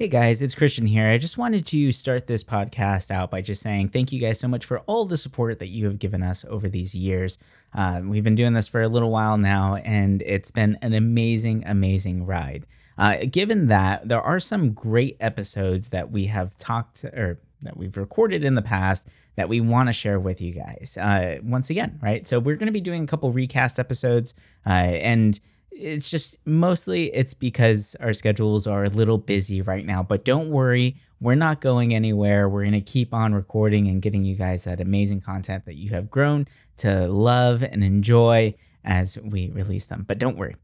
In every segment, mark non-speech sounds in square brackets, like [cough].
Hey guys, it's Christian here. I just wanted to start this podcast out by just saying thank you guys so much for all the support that you have given us over these years. Uh, we've been doing this for a little while now, and it's been an amazing, amazing ride. Uh, given that there are some great episodes that we have talked or that we've recorded in the past that we want to share with you guys. Uh, once again, right? So we're going to be doing a couple recast episodes, uh, and it's just mostly it's because our schedules are a little busy right now but don't worry we're not going anywhere. We're going to keep on recording and getting you guys that amazing content that you have grown to love and enjoy as we release them. But don't worry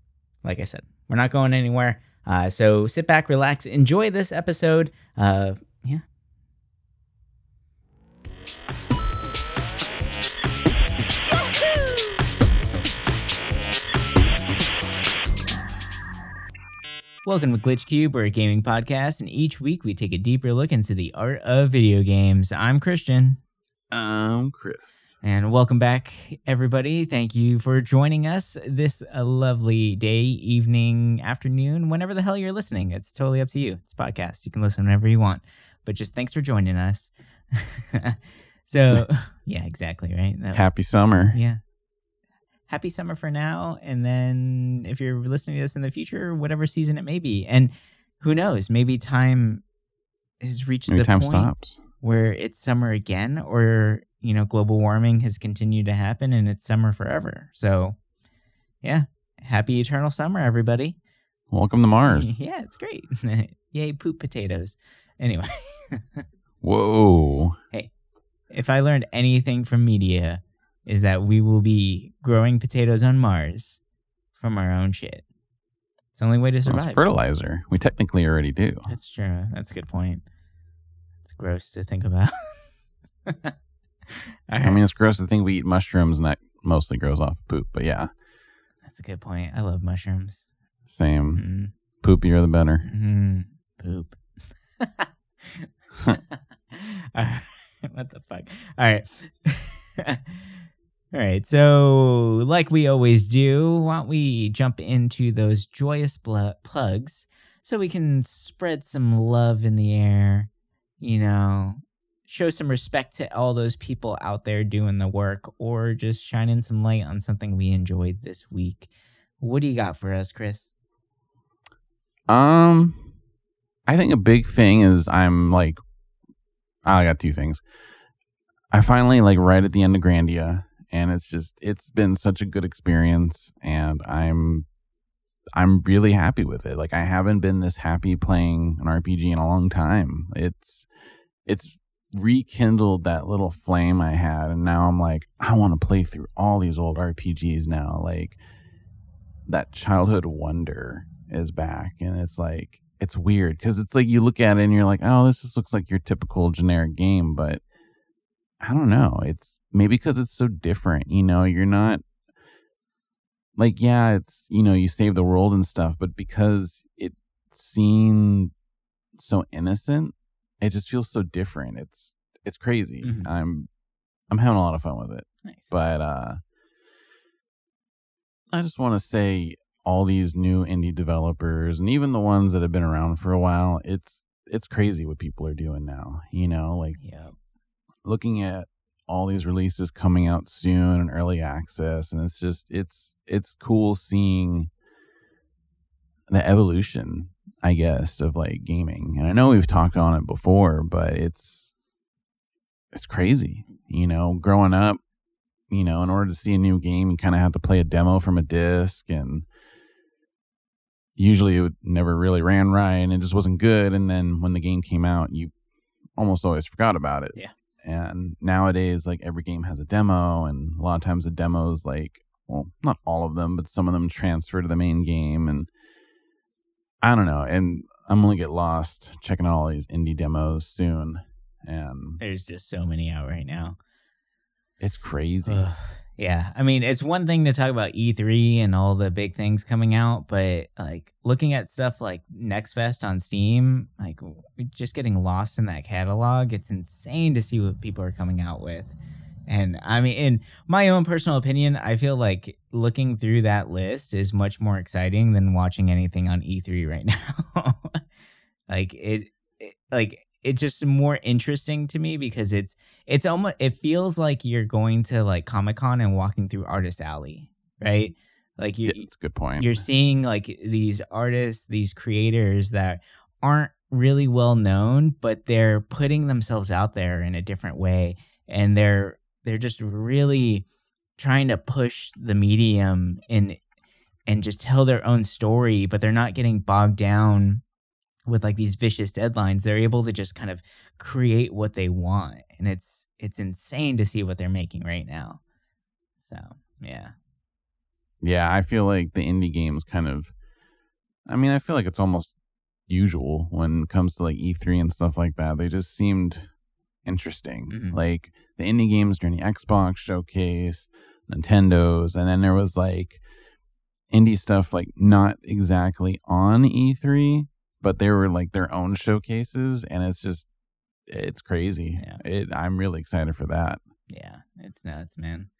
like i said we're not going anywhere. Uh, so sit back relax enjoy this episode yeah Welcome to Glitch Cube, we're a gaming podcast, and each week we take a deeper look into the art of video games. I'm Christian. I'm Chris. And welcome back, everybody. Thank you for joining us this a lovely day, evening, afternoon, whenever the hell you're listening. It's totally up to you. It's a podcast. You can listen whenever you want. But just thanks for joining us. [laughs] so, [laughs] yeah, exactly, right? That, Happy summer. Yeah happy summer for now. And then if you're listening to this in the future, whatever season it may be. And who knows, maybe time has reached maybe the time point stops. where it's summer again, or, you know, global warming has continued to happen and it's summer forever. So, yeah, happy eternal summer, everybody. Welcome to Mars. [laughs] yeah, it's great. [laughs] Yay, poop potatoes. Anyway. [laughs] Whoa. Hey, if I learned anything from media, is that we will be growing potatoes on Mars from our own shit. It's the only way to survive. Well, fertilizer. We technically already do. That's true. That's a good point. It's gross to think about. [laughs] I mean, it's gross to think we eat mushrooms and that mostly grows off poop, but yeah. That's a good point. I love mushrooms. Same. Mm-hmm. Poopier the better. Mm-hmm. Poop. [laughs] [laughs] what the fuck? All right. All right, so like we always do, why don't we jump into those joyous bl- plugs so we can spread some love in the air, you know, show some respect to all those people out there doing the work, or just shining some light on something we enjoyed this week. What do you got for us, Chris? Um, I think a big thing is I'm like, I got two things. I finally like right at the end of Grandia and it's just it's been such a good experience and i'm i'm really happy with it. Like i haven't been this happy playing an rpg in a long time. It's it's rekindled that little flame i had and now i'm like i want to play through all these old rpgs now. Like that childhood wonder is back and it's like it's weird because it's like you look at it and you're like oh this just looks like your typical generic game but I don't know. It's maybe because it's so different. You know, you're not like, yeah, it's, you know, you save the world and stuff, but because it seemed so innocent, it just feels so different. It's, it's crazy. Mm-hmm. I'm, I'm having a lot of fun with it. Nice. But, uh, I just want to say all these new indie developers and even the ones that have been around for a while, it's, it's crazy what people are doing now, you know, like, yeah looking at all these releases coming out soon and early access and it's just it's it's cool seeing the evolution i guess of like gaming. And i know we've talked on it before but it's it's crazy you know? Growing up you know in order to see a new game you kind of have to play a demo from a disc and usually it never really ran right and it just wasn't good and then when the game came out you almost always forgot about it. Yeah and nowadays, like every game has a demo, and a lot of times the demos, like, well, not all of them, but some of them transfer to the main game. And I don't know. And I'm to get lost checking out all these indie demos soon. And there's just so many out right now. It's crazy. Ugh. Yeah, I mean, it's one thing to talk about E3 and all the big things coming out, but like looking at stuff like Next Fest on Steam, like just getting lost in that catalog, it's insane to see what people are coming out with. And I mean, in my own personal opinion, I feel like looking through that list is much more exciting than watching anything on E3 [laughs] right now. Like it, it like it's just more interesting to me because it's it's almost it feels like you're going to like Comic Con and walking through Artist Alley, right? Like you, Yeah, that's a good point. you're seeing like these artists, these creators that aren't really well known, but they're putting themselves out there in a different way, and they're they're just really trying to push the medium and and just tell their own story, but they're not getting bogged down with like these vicious deadlines. They're able to just kind of create what they want, and it's it's insane to see what they're making right now. So yeah, yeah, I feel like the indie games kind of. I mean, I feel like it's almost usual when it comes to like E3 and stuff like that. They just seemed interesting. Mhm. Like the indie games during the Xbox showcase, Nintendo's, and then there was like indie stuff like not exactly on E3, but they were like their own showcases, and it's just it's crazy. Yeah. It, I'm really excited for that. yeah, it's nuts, man.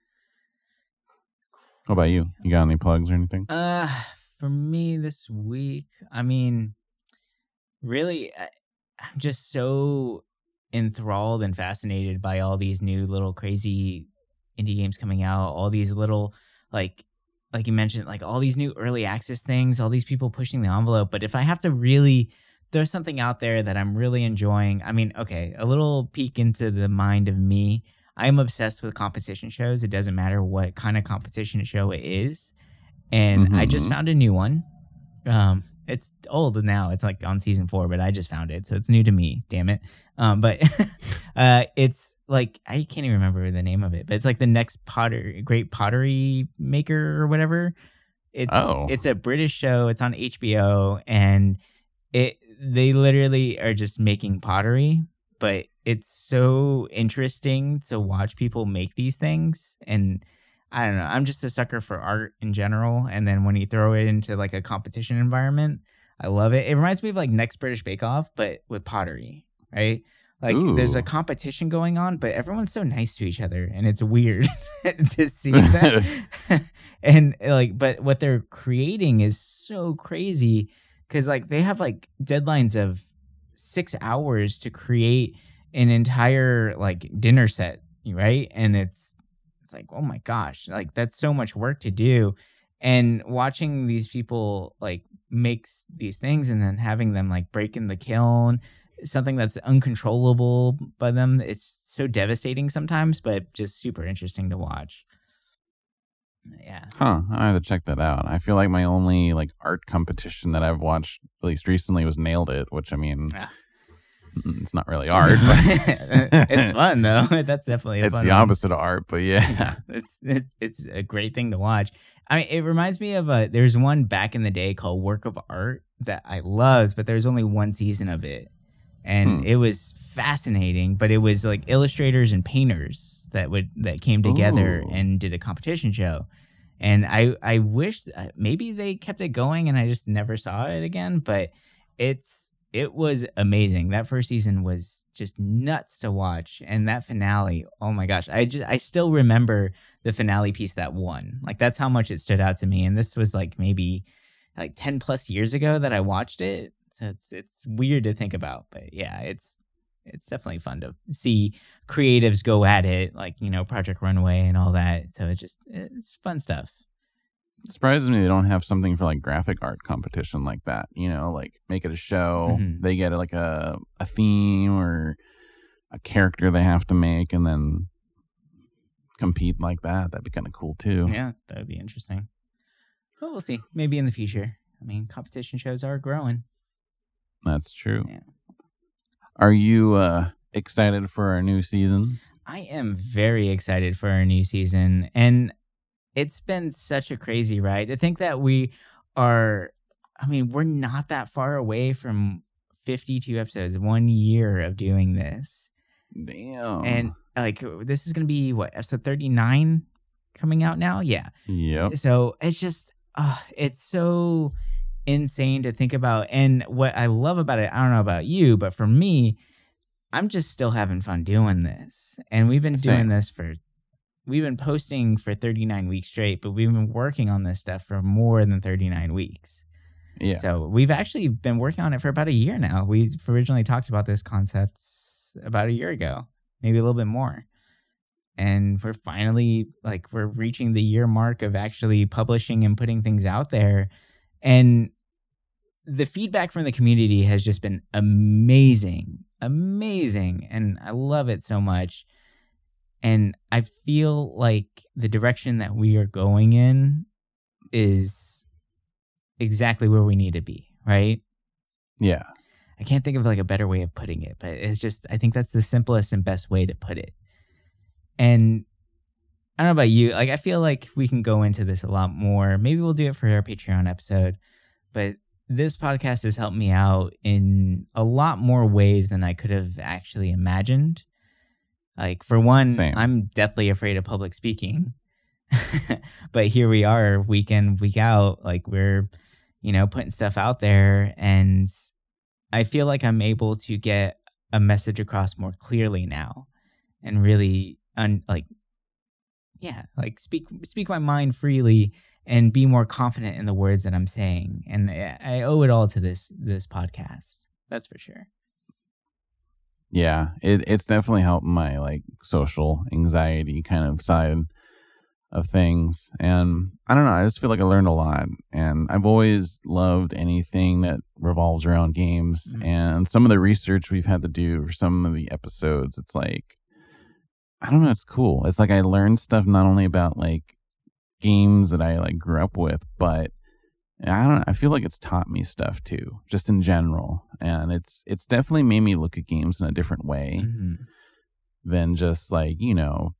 How about you? You got any plugs or anything? Uh, for me this week, I mean, really, I, I'm just so enthralled and fascinated by all these new little crazy indie games coming out. All these little, like, like you mentioned, like all these new early access things. All these people pushing the envelope. But if I have to really there's something out there that I'm really enjoying. I mean, okay, a little peek into the mind of me. I'm obsessed with competition shows. It doesn't matter what kind of competition show it is. And I just Mhm. found a new one. Um, it's old now. It's like on season four, but I just found it, so it's new to me. Damn it. Um, but [laughs] uh, it's like I can't even remember the name of it, but it's like the next potter, great pottery maker or whatever. It, Oh. it's a British show. It's on HBO, and it they literally are just making pottery, but it's so interesting to watch people make these things and I don't know. I'm just a sucker for art in general, and then when you throw it into like a competition environment, I love it. It reminds me of like Next British Bake Off, but with pottery, right? Like there's a competition going on, but everyone's so nice to each other, and it's weird [laughs] to see that. [laughs] [laughs] and like, but what they're creating is so crazy because like they have like deadlines of six hours to create an entire like dinner set, right? And it's it's like, oh my gosh, like that's so much work to do. And watching these people like makes these things and then having them like break in the kiln, something that's uncontrollable by them, it's so devastating sometimes, but just super interesting to watch. Yeah. Huh. I have to check that out. I feel like my only like art competition that I've watched at least recently was Nailed It, which I mean, Ah. It's not really art, but [laughs] it's fun though. [laughs] That's definitely a it's the one. opposite of art. But yeah, it's it, it's a great thing to watch. I mean, it reminds me of a. There's one back in the day called Work of Art that I loved, but there's only one season of it, and Hmm. it was fascinating. But it was like illustrators and painters that would that came together Ooh. and did a competition show. And I I wish uh, maybe they kept it going, and I just never saw it again. But it's it was amazing. That first season was just nuts to watch, and that finale. Oh my gosh, I just I still remember the finale piece that won. Like that's how much it stood out to me. And this was like maybe like ten plus years ago that I watched it. So it's it's weird to think about, but yeah, it's it's definitely fun to see creatives go at it, like you know Project Runway and all that. So it just it's fun stuff. Surprises me they don't have something for like graphic art competition like that. You know, like make it a show. Mhm. They get like a a theme or a character they have to make, and then compete like that. That'd be kind of cool too. Yeah, that would be interesting. Well, we'll see. Maybe in the future. I mean, competition shows are growing. That's true. Yeah. Are you uh excited for our new season? I am very excited for our new season. And it's been such a crazy ride. To think that we are, I mean, we're not that far away from 52 episodes, one year of doing this. Damn. And like, this is going to be what, episode 39 coming out now? Yeah. yep. So it's just, uh, it's so insane to think about. And what I love about it, I don't know about you, but for me, I'm just still having fun doing this. And we've been doing this for, we've been posting for 39 weeks straight, but we've been working on this stuff for more than 39 weeks. Yeah. So we've actually been working on it for about a year now. We originally talked about this concept about a year ago, maybe a little bit more. And we're finally like we're reaching the year mark of actually publishing and putting things out there. And the feedback from the community has just been amazing. Amazing. And I love it so much. And I feel like the direction that we are going in is exactly where we need to be, right? Yeah. I can't think of like a better way of putting it, but it's just I think that's the simplest and best way to put it. And I don't know about you, like I feel like we can go into this a lot more. Maybe we'll do it for our Patreon episode, but this podcast has helped me out in a lot more ways than I could have actually imagined. Like for one, Same. I'm deathly afraid of public speaking. [laughs] but here we are week in, week out, like we're, you know, putting stuff out there and I feel like I'm able to get a message across more clearly now and really un- like yeah, like speak speak my mind freely and be more confident in the words that I'm saying. And I I owe it all to this this podcast. That's for sure. Yeah. It it's definitely helped my like social anxiety kind of side of things. And I don't know, I just feel like I learned a lot. And I've always loved anything that revolves around games. Mhm. And some of the research we've had to do for some of the episodes, it's like I don't know, it's cool. It's like I learned stuff not only about like games that I like grew up with, but I don't I feel like it's taught me stuff too, just in general. And it's it's definitely made me look at games in a different way Mhm. than just like, you know,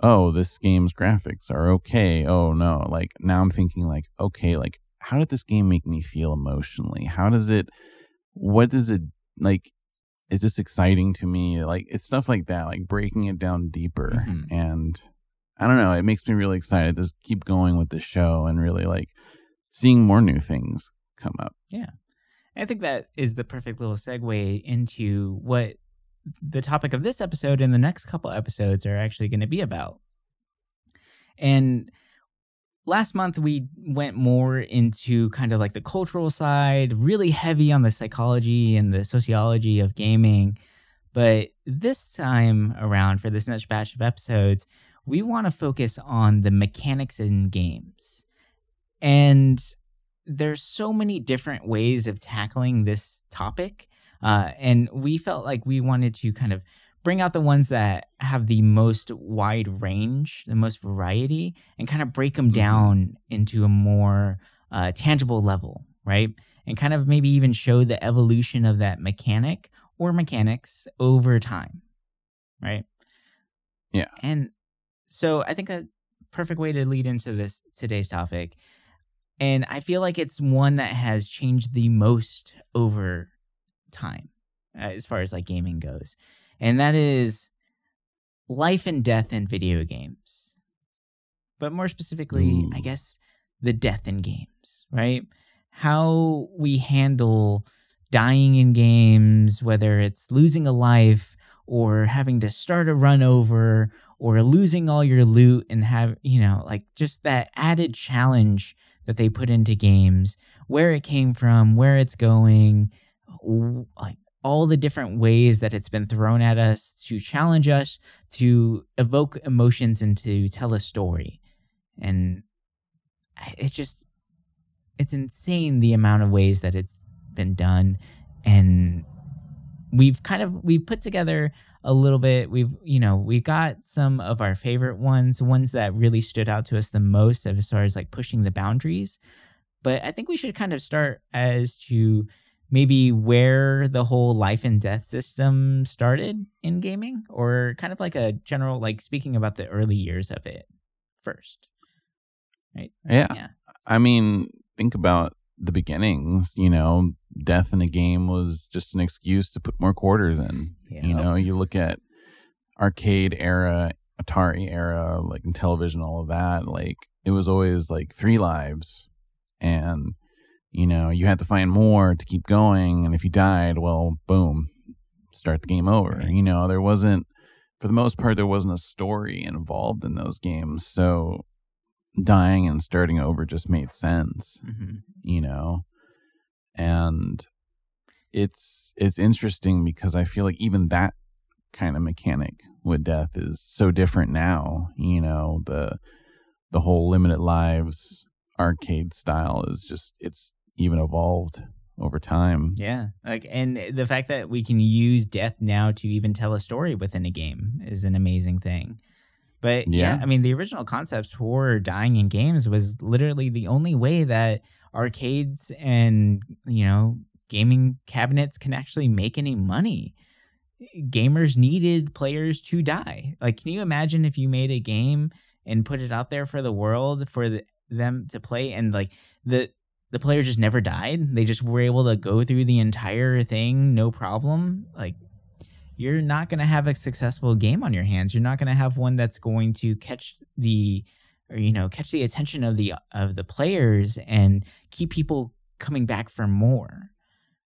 oh, this game's graphics are okay. Oh no. Like now I'm thinking like, okay, like how did this game make me feel emotionally? How does it what does it like is this exciting to me? Like it's stuff like that, like breaking it down deeper. Mhm. And I don't know, it makes me really excited to just keep going with the show and really like seeing more new things come up. Yeah. I think that is the perfect little segue into what the topic of this episode and the next couple episodes are actually going to be about. And last month we went more into kind of like the cultural side, really heavy on the psychology and the sociology of gaming. But this time around, for this next batch of episodes, we want to focus on the mechanics in games. And there's so many different ways of tackling this topic. Uh, and we felt like we wanted to kind of bring out the ones that have the most wide range, the most variety, and kind of break them Mhm. down into a more uh, tangible level, right? And kind of maybe even show the evolution of that mechanic or mechanics over time, right? Yeah. And so I think a perfect way to lead into this today's topic and I feel like it's one that has changed the most over time uh, as far as like gaming goes. And that is life and death in video games. But more specifically, I guess the death in games, right? How we handle dying in games, whether it's losing a life or having to start a run over or losing all your loot and have, you know, like just that added challenge that they put into games, where it came from, where it's going, like all the different ways that it's been thrown at us to challenge us, to evoke emotions and to tell a story. And it's just it's insane the amount of ways that it's been done and we've kind of we've put together a little bit we've you know we got some of our favorite ones ones that really stood out to us the most as far as like pushing the boundaries but i think we should kind of start as to maybe where the whole life and death system started in gaming or kind of like a general like speaking about the early years of it first Right. Yeah. Yeah. I mean, think about the beginnings, you know, death in a game was just an excuse to put more quarters in. You know, you look at arcade era, Atari era, like in television, all of that, like it was always like three lives and you know, you had to find more to keep going and if you died, well, boom, start the game over. Right. You know, there wasn't for the most part there wasn't a story involved in those games. So dying and starting over just made sense Mhm. you know and it's it's interesting because I feel like even that kind of mechanic with death is so different now. You know, the the whole limited lives arcade style is just it's even evolved over time. Yeah. Like and the fact that we can use death now to even tell a story within a game is an amazing thing. But yeah, Yeah. I mean the original concepts for dying in games was literally the only way that arcades and, you know, gaming cabinets can actually make any money. Gamers needed players to die. Like can you imagine if you made a game and put it out there for the world for the, them to play and like the the player just never died. They just were able to go through the entire thing no problem. Like you're not going to have a successful game on your hands. You're not going to have one that's going to catch the or you know, catch the attention of the of the players and keep people coming back for more.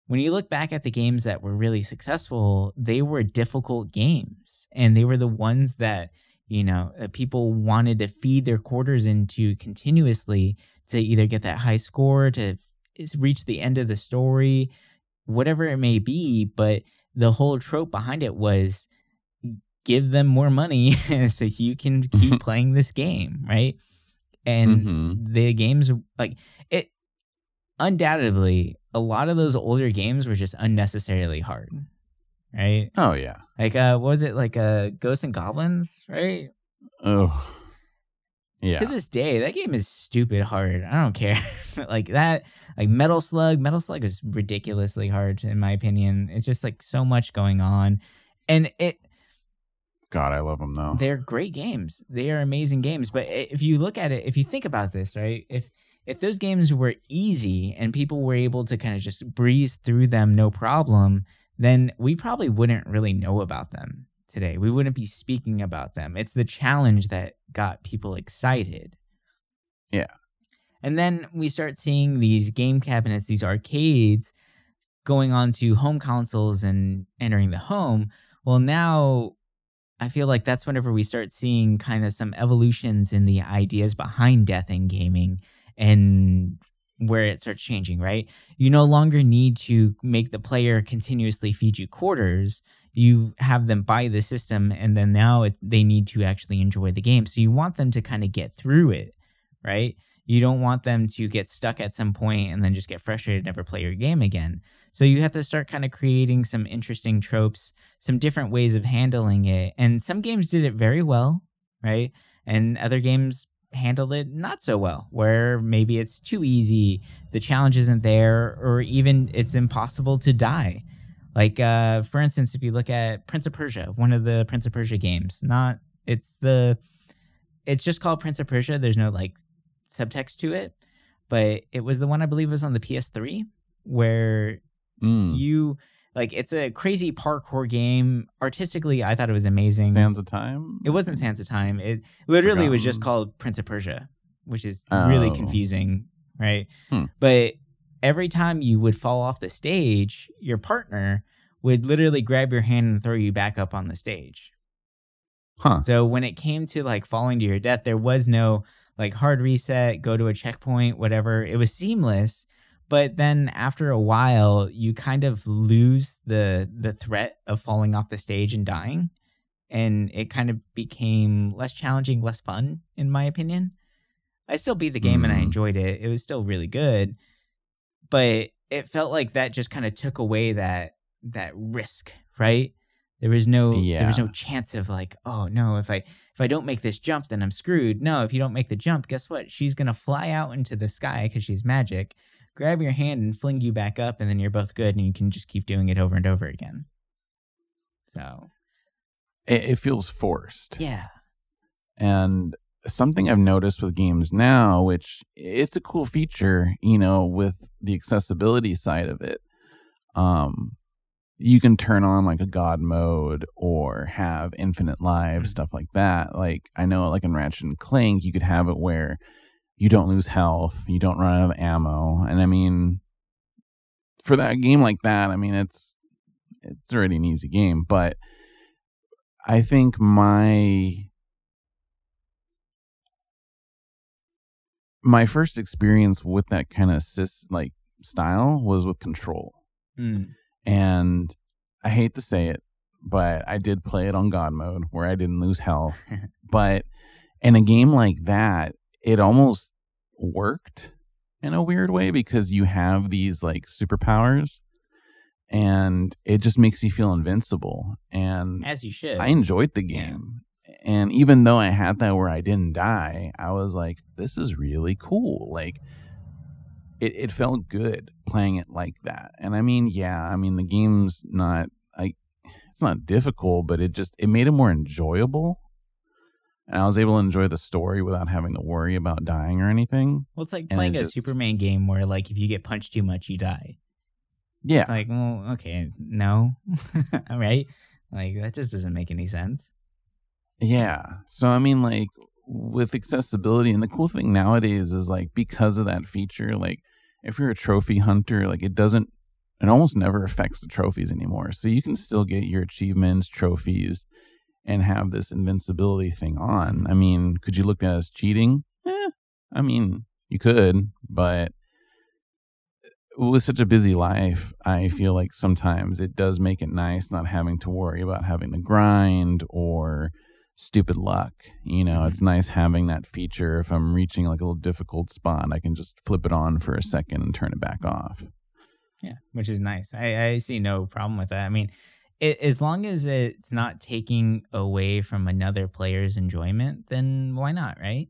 When you look back at the games that were really successful, they were difficult games and they were the ones that you know, uh, people wanted to feed their quarters into continuously to either get that high score, to reach the end of the story, whatever it may be. But the whole trope behind it was give them more money [laughs] so you can keep playing this game, right? And Mhm. the games like it undoubtedly a lot of those older games were just unnecessarily hard right Oh yeah. like uh what was it like uh ghosts and goblins right Oh. Yeah. to this day that game is stupid hard. I don't care. [laughs] Like that like metal slug metal slug is ridiculously hard in my opinion. It's just like so much going on. And it God, I love them though. they're great games. They are amazing games. But if you look at it if you think about this right if if those games were easy and people were able to kind of just breeze through them no problem then we probably wouldn't really know about them today. We wouldn't be speaking about them. It's the challenge that got people excited. Yeah. and then we start seeing these game cabinets these arcades going on to home consoles and entering the home. Well now I feel like that's whenever we start seeing kind of some evolutions in the ideas behind death in gaming and where it starts changing, right? You no longer need to make the player continuously feed you quarters. You have them buy the system, and then now it, they need to actually enjoy the game. So you want them to kind of get through it, right? You don't want them to get stuck at some point and then just get frustrated and never play your game again. So you have to start kind of creating some interesting tropes some different ways of handling it. And some games did it very well, right? And other games handled it not so well, where maybe it's too easy, the challenge isn't there, or even it's impossible to die. Like, uh, for instance, if you look at Prince of Persia, one of the Prince of Persia games, not, it's the, it's just called Prince of Persia. There's no like subtext to it, but it was the one I believe was on the PS3 where Mm. you like it's a crazy parkour game artistically i thought it was amazing Sands of Time. it wasn't sands of time it literally was just called prince of persia which is really Oh. confusing right Hmm. but every time you would fall off the stage your partner would literally grab your hand and throw you back up on the stage Huh. so when it came to like falling to your death, there was no like hard reset, go to a checkpoint, whatever. It was seamless. But then after a while, you kind of lose the the threat of falling off the stage and dying. And it kind of became less challenging, less fun, in my opinion. I still beat the game and I Mm. enjoyed it. It was still really good. But it felt like that just kind of took away that that risk, right? There was no yeah. there was no chance of like, oh no, if I if I don't make this jump, then I'm screwed. No, if you don't make the jump, guess what? She's gonna fly out into the sky because she's magic, grab your hand and fling you back up, and then you're both good, and you can just keep doing it over and over again. So It, it feels forced. yeah, And something I've noticed with games now, which it's a cool feature, you know, with the accessibility side of it. Um, you can turn on like a god mode or have infinite lives, Mhm. stuff like that. Like I know, like in Ratchet and Clank, you could have it where you don't lose health, you don't run out of ammo, and I mean, for that game like that, I mean, it's it's already an easy game, but I think my my first experience with that kind of sys like style was with Control. Mm. And I hate to say it, but I did play it on God mode where I didn't lose health. [laughs] but in a game like that, it almost worked in a weird way because you have these like superpowers and it just makes you feel invincible. And As you should. I enjoyed the game. And even though I had that where I didn't die, I was like, this is really cool. Like, it, it felt good playing it like that. And I mean, yeah, I mean, the game's not, like, it's not difficult, but it just, it made it more enjoyable. And I was able to enjoy the story without having to worry about dying or anything. well, it's like and playing it a just- Superman game where, like, if you get punched too much, you die. Yeah. It's like, well, okay, no. [laughs] right? Like, that just doesn't make any sense. Yeah. So I mean like with accessibility and the cool thing nowadays is like because of that feature like if you're a trophy hunter like it doesn't it almost never affects the trophies anymore. So you can still get your achievements, trophies and have this invincibility thing on. I mean, could you look at it as cheating? Eh, I mean, you could, but with such a busy life, I feel like sometimes it does make it nice not having to worry about having to grind or stupid luck. You know, Mhm. it's nice having that feature. If I'm reaching like a little difficult spot, I can just flip it on for a second and turn it back off. Yeah, which is nice. I, I see no problem with that. I mean, it, as long as it's not taking away from another player's enjoyment, then why not, right?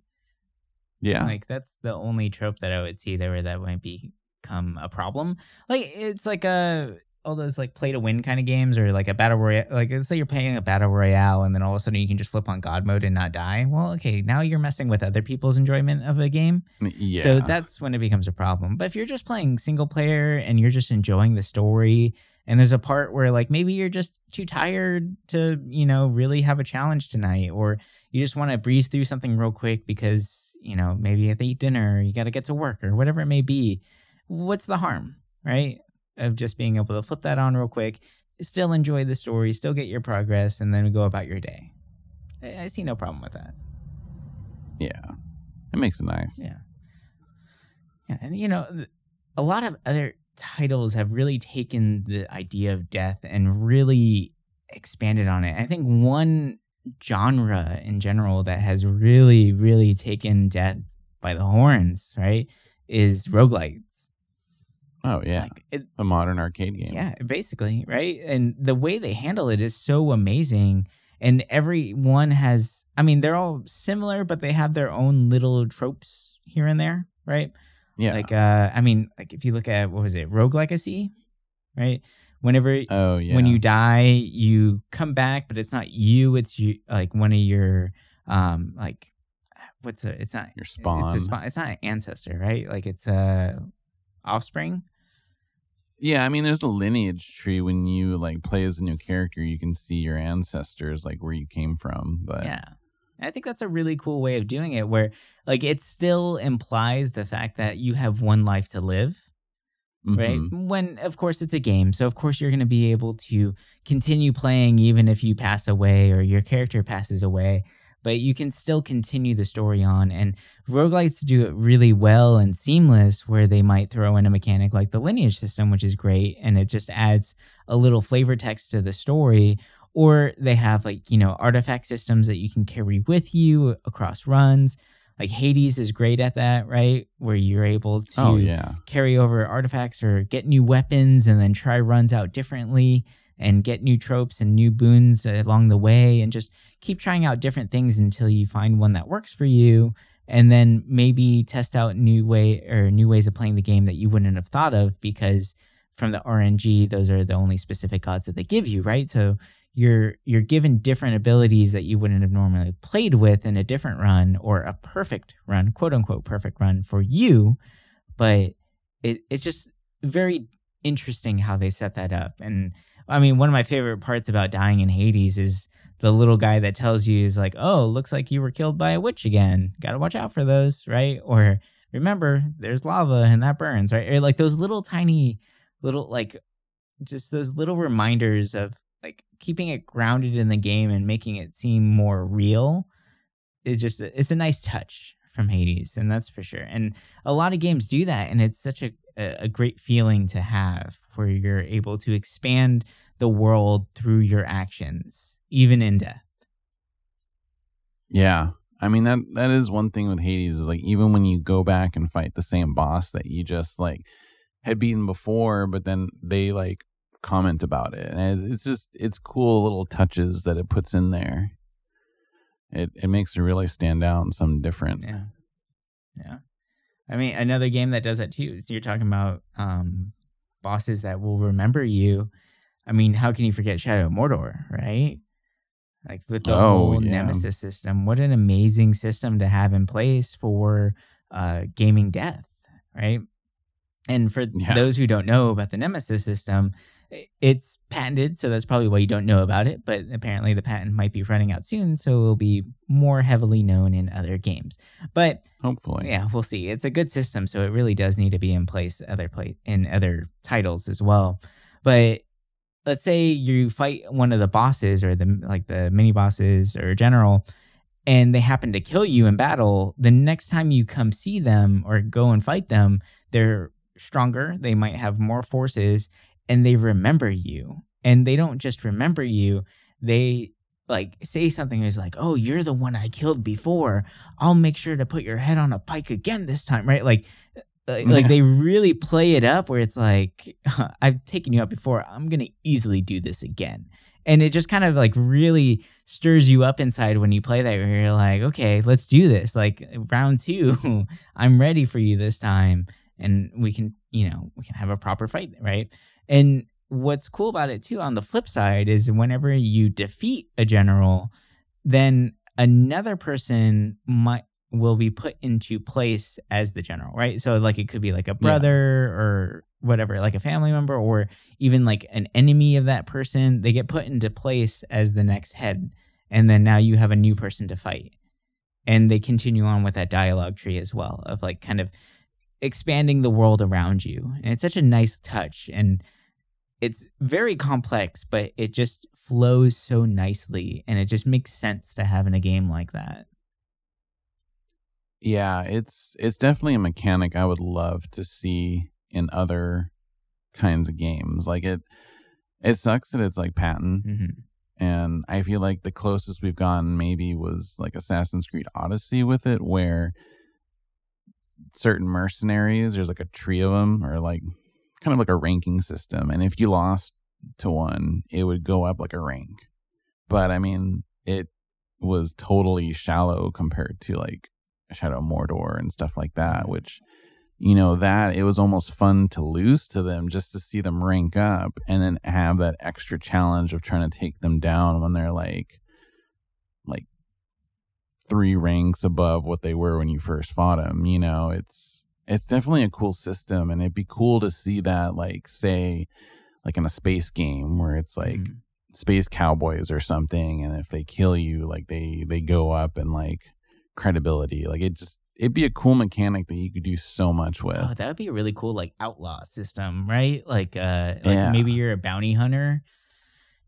Yeah. Like that's the only trope that I would see there where that might become a problem. Like it's like a all those like play to win kind of games or like a battle royale. Like let's say you're playing a battle royale and then all of a sudden you can just flip on God mode and not die. Well, okay, now you're messing with other people's enjoyment of a game. yeah. So that's when it becomes a problem. But if you're just playing single player and you're just enjoying the story, and there's a part where like maybe you're just too tired to, you know, really have a challenge tonight, or you just want to breeze through something real quick because, you know, maybe you have to eat dinner, or you got to get to work, or whatever it may be. What's the harm, right? Of just being able to flip that on real quick, still enjoy the story, still get your progress, and then go about your day. I, I see no problem with that. yeah. It makes it nice. Yeah. Yeah, and you know, a lot of other titles have really taken the idea of death and really expanded on it. I think one genre in general that has really, really taken death by the horns, right, is roguelites. Oh yeah. Like it, a modern arcade game. yeah, basically, right? And the way they handle it is so amazing. And every one has, I mean, they're all similar, but they have their own little tropes here and there, right? Yeah. Like, uh, I mean, like if you look at what was it, Rogue Legacy, right? Whenever oh yeah. when you die, you come back, but it's not you. It's you, like one of your, um, like what's a? It's not your spawn. It's a spawn. It's not an ancestor, right? Like it's a offspring. Yeah, I mean, there's a lineage tree when you like play as a new character. You can see your ancestors, like where you came from. But Yeah. I think that's a really cool way of doing it where like it still implies the fact that you have one life to live, right? Mhm. When of course it's a game, so of course you're going to be able to continue playing even if you pass away or your character passes away, but you can still continue the story on and roguelites do it really well and seamless where they might throw in a mechanic like the lineage system which is great and it just adds a little flavor text to the story. Or they have like you know artifact systems that you can carry with you across runs. Like hades is great at that right? Where you're able to Oh yeah. carry over artifacts or get new weapons and then try runs out differently and get new tropes and new boons along the way and just keep trying out different things until you find one that works for you. And then maybe test out new way or new ways of playing the game that you wouldn't have thought of because from the RNG those are the only specific gods that they give you right? So you're you're given different abilities that you wouldn't have normally played with in a different run or a perfect run quote unquote perfect run for you. But it it's just very interesting how they set that up. And i mean one of my favorite parts about dying in hades is the little guy that tells you is like oh looks like you were killed by a witch again. Gotta watch out for those right? Or remember there's lava and that burns right? Or like those little tiny little like just those little reminders of like keeping it grounded in the game and making it seem more real it just it's a nice touch from Hades and that's for sure. And a lot of games do that and it's such a, a great feeling to have where you're able to expand the world through your actions, even in death. Yeah. I mean that that is one thing with Hades is like even when you go back and fight the same boss that you just like had beaten before, but then they like comment about it, and it's, it's just it's cool little touches that it puts in there. It it makes it really stand out and something different. Yeah, yeah. I mean, another game that does that too. You're talking about um, bosses that will remember you. I mean, how can you forget Shadow of Mordor, right? Like with the Oh, whole yeah. Nemesis system, what an amazing system to have in place for uh, gaming death, right? And for Yeah. those who don't know about the Nemesis system, it's patented, so that's probably why you don't know about it. But apparently, the patent might be running out soon, so it will be more heavily known in other games. But Hopefully, yeah, we'll see. It's a good system, so it really does need to be in place other play in other titles as well. But let's say you fight one of the bosses or the like the mini bosses or general and they happen to kill you in battle, the next time you come see them or go and fight them, they're stronger, they might have more forces and they remember you. And they don't just remember you, they like say something is like, "Oh, you're the one I killed before. I'll make sure to put your head on a pike again this time." Right? Like uh, like, [laughs] like they really play it up where it's like [laughs] I've taken you out before. I'm going to easily do this again. And it just kind of like really stirs you up inside when you play that where you're like, "Okay, let's do this. Like round 2, [laughs] I'm ready for you this time and we can, you know, we can have a proper fight, right?" And what's cool about it too on the flip side is whenever you defeat a general, then another person might will be put into place as the general, right? So like it could be like a brother or whatever, like a family member or even like an enemy of that person. They get put into place as the next head and then now you have a new person to fight. And they continue on with that dialogue tree as well of like kind of expanding the world around you. And it's such a nice touch and it's very complex, but it just flows so nicely and it just makes sense to have in a game like that. yeah, it's it's definitely a mechanic I would love to see in other kinds of games. Like it, it sucks that it's like patent, hmm and I feel like the closest we've gotten maybe was like Assassin's Creed Odyssey with it, where certain mercenaries, there's like a tree of them, or like kind of like a ranking system, and if you lost to one, it would go up like a rank. But I mean, it was totally shallow compared to like Shadow Mordor and stuff like that, which you know that it was almost fun to lose to them just to see them rank up and then have that extra challenge of trying to take them down when they're like like three ranks above what they were when you first fought them you know it's it's definitely a cool system and it'd be cool to see that like say like in a space game where it's like Mhm. space cowboys or something and if they kill you like they they go up and like credibility like it just it'd be a cool mechanic that you could do so much with Oh, that would be a really cool like outlaw system, right? Like uh like Yeah. maybe you're a bounty hunter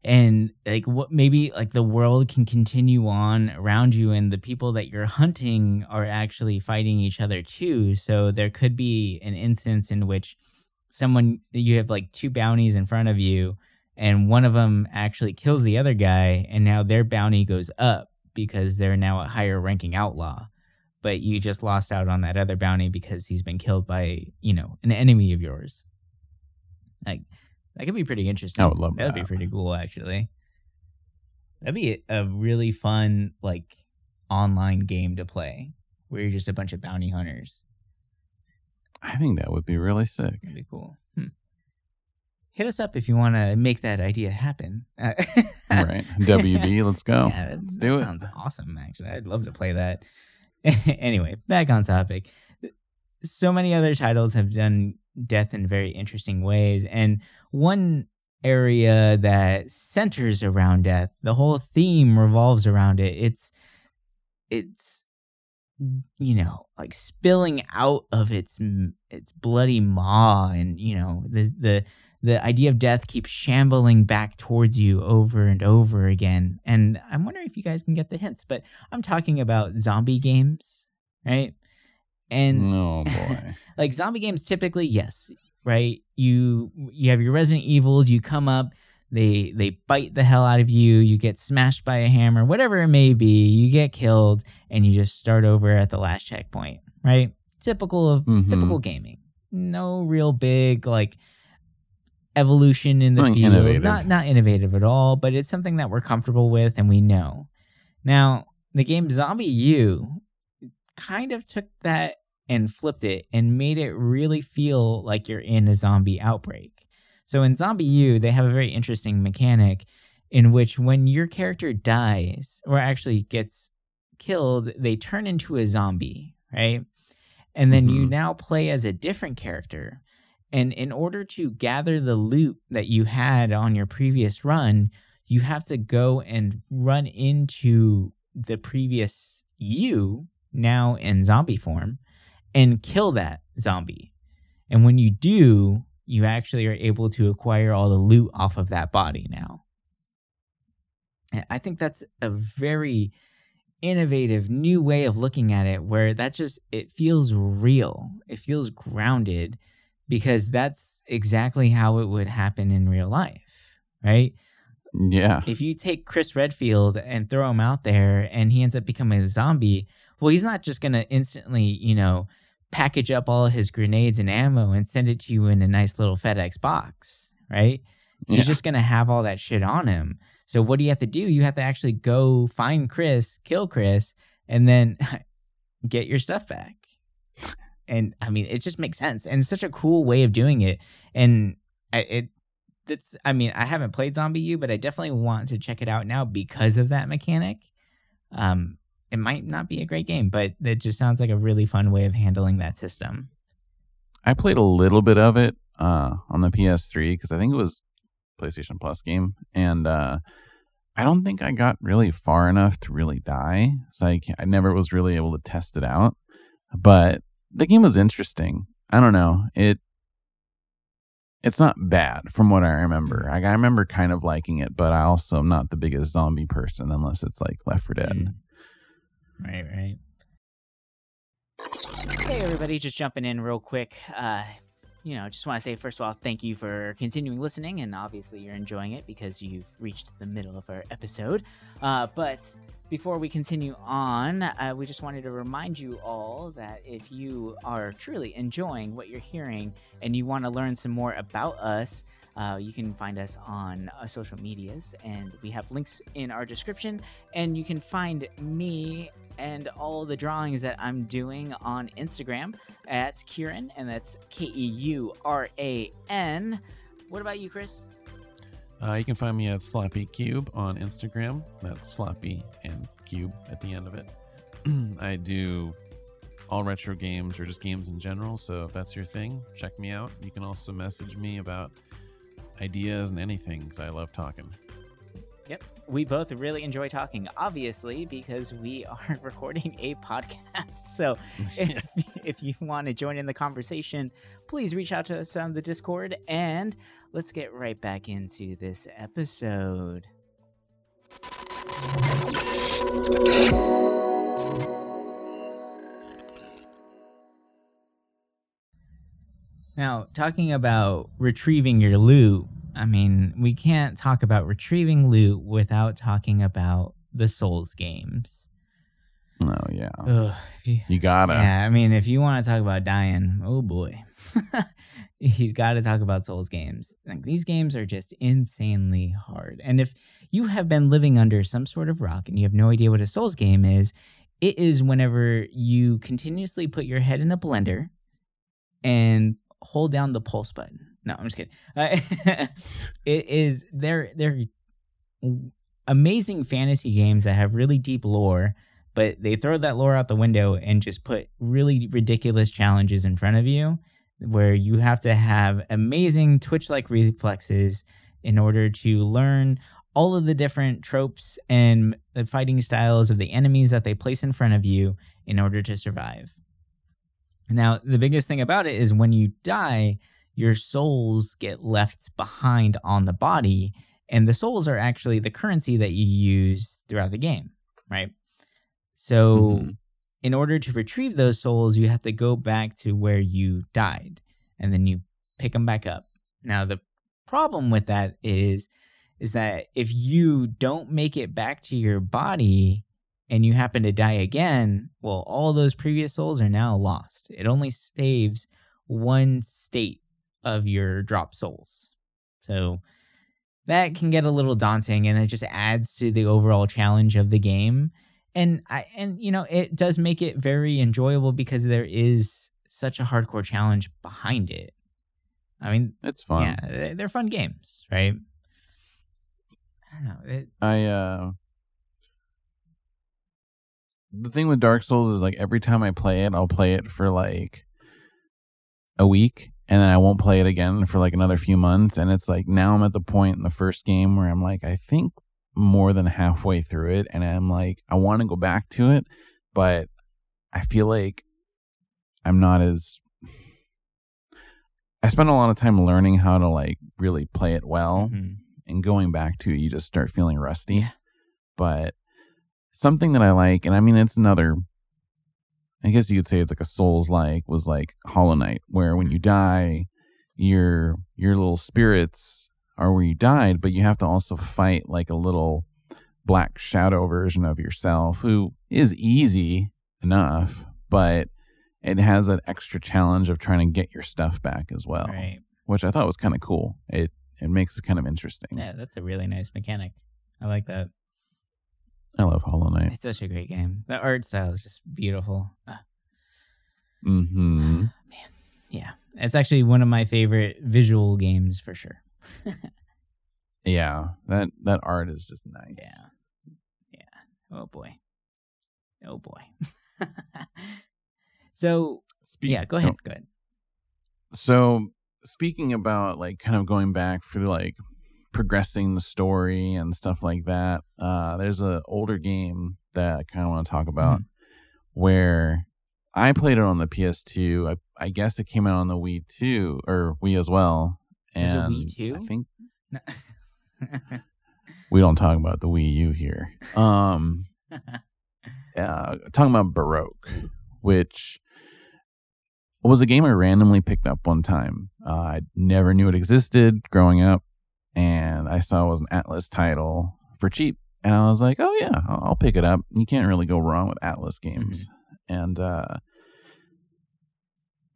and like what maybe like the world can continue on around you and the people that you're hunting are actually fighting each other too. So there could be an instance in which someone you have like two bounties in front of you and one of them actually kills the other guy and now their bounty goes up because they're now a higher ranking outlaw but you just lost out on that other bounty because he's been killed by you know an enemy of yours like that could be pretty interesting I would love that'd be pretty cool actually that'd be a, really fun like online game to play where you're just a bunch of bounty hunters i think that would be really sick That'd be cool. Hmm. Hit us up if you want to make that idea happen. Uh, [laughs] right wb let's go Yeah, that, let's that do it sounds awesome. Actually, I'd love to play that. [laughs] anyway, back on topic. So many other titles have done death in very interesting ways, and one area that centers around death, the whole theme revolves around it. It's it's you know like spilling out of its its bloody maw and you know the the the idea of death keeps shambling back towards you over and over again and i'm wondering if you guys can get the hints but i'm talking about zombie games right And oh boy. [laughs] like zombie games typically, yes, right? You you have your Resident Evil, you come up, they they bite the hell out of you, you get smashed by a hammer, whatever it may be, you get killed and you just start over at the last checkpoint, right? Typical of Mhm. typical gaming. No real big like evolution in the field. innovative. Not not innovative at all, but it's something that we're comfortable with and we know. Now, the game ZombiU kind of took that and flipped it and made it really feel like you're in a zombie outbreak. So in ZombiU, they have a very interesting mechanic in which when your character dies or actually gets killed, they turn into a zombie, right? And then you Mhm. now play as a different character. And in order to gather the loot that you had on your previous run, you have to go and run into the previous you, now in zombie form, and kill that zombie. And when you do, you actually are able to acquire all the loot off of that body now. And I think that's a very innovative new way of looking at it where that just it feels real. It feels grounded because that's exactly how it would happen in real life, right? Yeah. if you take Chris Redfield and throw him out there and he ends up becoming a zombie, well, he's not just going to instantly, you know, package up all his grenades and ammo and send it to you in a nice little FedEx box, right? He's Yeah. just going to have all that shit on him. So what do you have to do? You have to actually go find Chris, kill Chris, and then [laughs] get your stuff back. And I mean, it just makes sense, and it's such a cool way of doing it. And I, it, that's, I mean, I haven't played ZombiU, but I definitely want to check it out now because of that mechanic. Um, it might not be a great game, but it just sounds like a really fun way of handling that system. I played a little bit of it uh, on the PS3 because I think it was PlayStation Plus game, and uh, I don't think I got really far enough to really die. So I, I never was really able to test it out. But the game was interesting. I don't know it. It's not bad from what I remember. I, I remember kind of liking it, but I also am not the biggest zombie person unless it's like Left 4 Dead. Mm. Right, right. Hey, everybody, just jumping in real quick. Uh, you know, just want to say, first of all, thank you for continuing listening, and obviously you're enjoying it because you've reached the middle of our episode. Uh, but before we continue on, uh, we just wanted to remind you all that if you are truly enjoying what you're hearing and you want to learn some more about us, uh, you can find us on uh, social medias, and we have links in our description. And you can find me and all the drawings that I'm doing on Instagram at Kieran, and that's K E U R A N. What about you, Chris? Uh, you can find me at Sloppy Cube on Instagram. That's Sloppy and Cube at the end of it. [clears throat] I do all retro games or just games in general. So if that's your thing, check me out. You can also message me about ideas and anything because I love talking. Yep. We both really enjoy talking, obviously, because we are [laughs] recording a podcast. So [laughs] if, if you want to join in the conversation, please reach out to us on the Discord and let's get right back into this episode. Now, talking about retrieving your loot, I mean, we can't talk about retrieving loot without talking about the Souls games. Oh yeah, Ugh, you, you gotta. yeah, I mean, if you want to talk about dying, oh boy, [laughs] you got to talk about Souls games. Like these games are just insanely hard. And if you have been living under some sort of rock and you have no idea what a Souls game is, it is whenever you continuously put your head in a blender and hold down the pulse button. No, I'm just kidding. Uh, [laughs] it is they're they're amazing fantasy games that have really deep lore but they throw that lore out the window and just put really ridiculous challenges in front of you where you have to have amazing twitch like reflexes in order to learn all of the different tropes and the fighting styles of the enemies that they place in front of you in order to survive. Now, the biggest thing about it is when you die, your souls get left behind on the body, and the souls are actually the currency that you use throughout the game, right? So Mhm. in order to retrieve those souls, you have to go back to where you died and then you pick them back up. Now, the problem with that is is that if you don't make it back to your body and you happen to die again, well, all those previous souls are now lost. It only saves one state of your drop souls. So that can get a little daunting and it just adds to the overall challenge of the game. And I and you know, it does make it very enjoyable because there is such a hardcore challenge behind it. I mean, It's fun. yeah, they're- fun games, right? I don't know. It, I uh the thing with Dark Souls is like every time I play it, I'll play it for like a week and then I won't play it again for like another few months and it's like now I'm at the point in the first game where I'm like I think more than halfway through it and I'm like I want to go back to it, but I feel like I'm not as I spend a lot of time learning how to like really play it well mhm. and going back to it, you just start feeling rusty. Yeah. But something that I like, and I mean, it's another, I guess you could say it's like a Souls like, was like Hollow Knight, where when you die, your your little spirits are where you died, but you have to also fight like a little black shadow version of yourself who is easy enough, but it has an extra challenge of trying to get your stuff back as well, right. which I thought was kind of cool. It it makes it kind of interesting. Yeah, that's a really nice mechanic. I like that. I love Hollow Knight. It's such a great game. The art style is just beautiful. Uh, hmm [sighs] yeah, it's actually one of my favorite visual games for sure. [laughs] Yeah, that that art is just nice. Yeah. Yeah. Oh boy. Oh boy. [laughs] so Speak- yeah, go ahead. Go ahead. So speaking about like kind of going back for like progressing the story and stuff like that, uh, there's an older game that I kind of want to talk about where I played it on the PS2. I, I guess it came out on the Wii too, or Wii as well. And Wii too? I think we don't talk about the Wii U here. Um, [laughs] uh, talking about Baroque, which was a game I randomly picked up one time. Uh, I never knew it existed growing up, and I saw it was an Atlus title for cheap, and I was like, "Oh yeah, I'll, I'll pick it up." You can't really go wrong with Atlus games, and uh,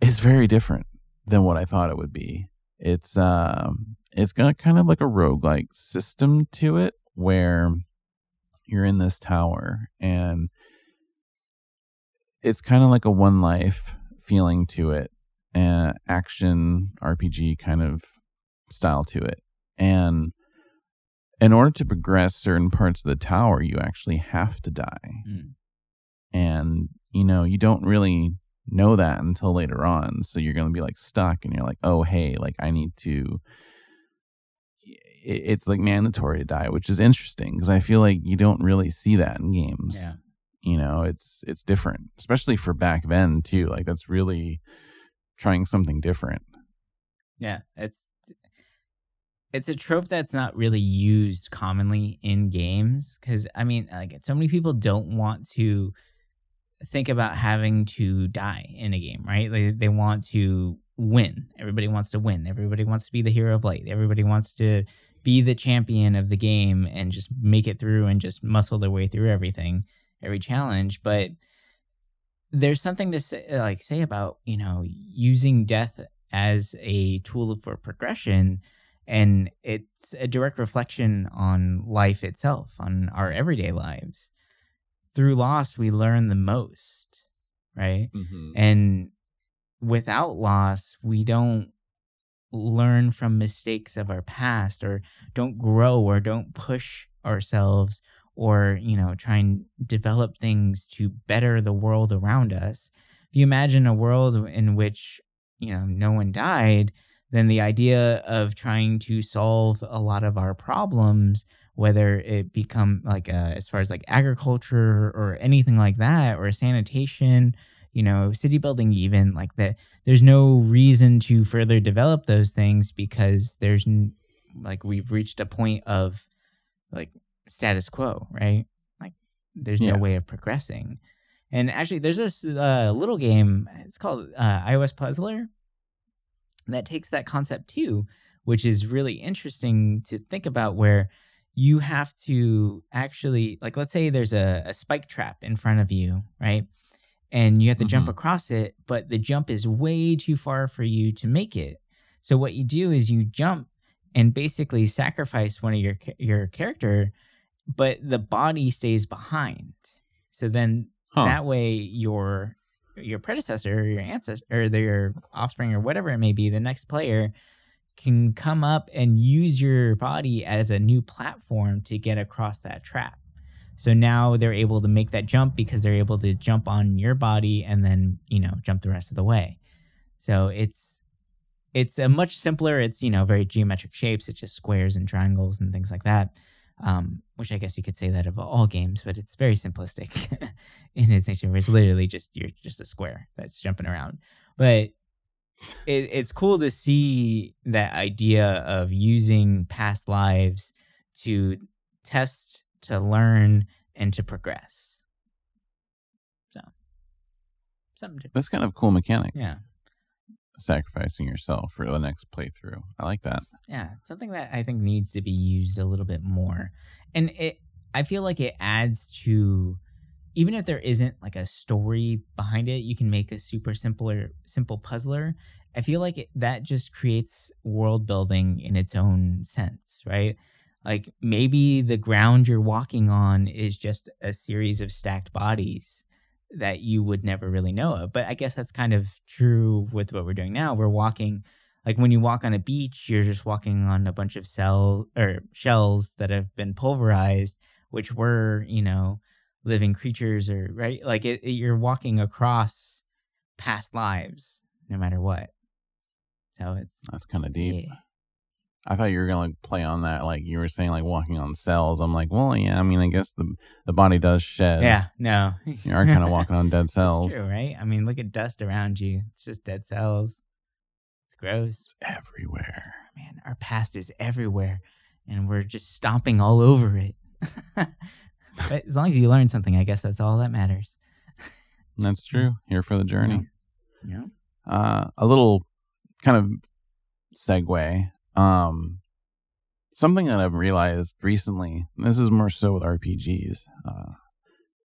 it's very different than what I thought it would be. It's um, it's got kind of like a roguelike system to it, where you're in this tower and it's kind of like a one life feeling to it and action rpg kind of style to it and in order to progress certain parts of the tower you actually have to die Mm. and you know you don't really know that until later on so you're going to be like stuck and you're like oh hey like i need to it's like mandatory to die which is interesting because i feel like you don't really see that in games yeah. you know it's it's different especially for back then too like that's really trying something different Yeah. It's it's a trope that's not really used commonly in games because I mean, like so many people don't want to think about having to die in a game, right? They they want to win. Everybody wants to win. Everybody wants to be the hero of light. Everybody wants to be the champion of the game and just make it through and just muscle their way through everything, every challenge. But there's something to say, like say about you know using death as a tool for progression and it's a direct reflection on life itself on our everyday lives. Through loss we learn the most right? Mm-hmm. And without loss we don't learn from mistakes of our past or don't grow or don't push ourselves or you know try and develop things to better the world around us. If you imagine a world in which you know no one died then the idea of trying to solve a lot of our problems whether it become like uh, as far as like agriculture or anything like that or sanitation you know city building even like that there's no reason to further develop those things because there's n- like we've reached a point of like status quo right like there's Yeah. no way of progressing And actually, there's this uh, little game. It's called uh, iOS Puzzler that takes that concept too, which is really interesting to think about. Where you have to actually, like, let's say there's a, a spike trap in front of you, right? And you have to jump Mhm. across it, but the jump is way too far for you to make it. So what you do is you jump and basically sacrifice one of your your character, but the body stays behind. So then Huh. that way your your predecessor or your ancestor or their offspring or whatever it may be, the next player can come up and use your body as a new platform to get across that trap. So now they're able to make that jump because they're able to jump on your body and then, you know, jump the rest of the way. So it's it's a much simpler, it's, you know, very geometric shapes. It's just squares and triangles and things like that. Um, which I guess you could say that of all games, but it's very simplistic [laughs] in its nature. Where it's literally just you're just a square that's jumping around. But it, it's cool to see that idea of using past lives to test, to learn, and to progress. So, something to, That's kind of a cool mechanic. yeah, Sacrificing yourself for the next playthrough. I like that. yeah, something that I think needs to be used a little bit more. And it, I feel like it adds to, even if there isn't like a story behind it, you can make a super simpler, simple puzzler. I feel like it, that just creates world building in its own sense, right? Like maybe the ground you're walking on is just a series of stacked bodies that you would never really know of. But I guess that's kind of true with what we're doing now. We're walking like when you walk on a beach, you're just walking on a bunch of cell or shells that have been pulverized, which were, you know, living creatures or right like it, it- you're walking across past lives no matter what. So it's That's kind of deep. yeah. I thought you were gonna like play on that, like you were saying, like walking on cells. I'm like, well, yeah. I mean, I guess the the body does shed. Yeah, no. you are kind of walking on dead [laughs] cells true, right? I mean, look at dust around you. It's just dead cells. It's gross. It's everywhere. Man, our past is everywhere and we're just stomping all over it. [laughs] but as long as you learn something, I guess that's all that matters. [laughs] That's true. Here for the journey. Yeah. Uh, a little kind of segue. Um, something that I've realized recently. and This is more so with RPGs. Uh,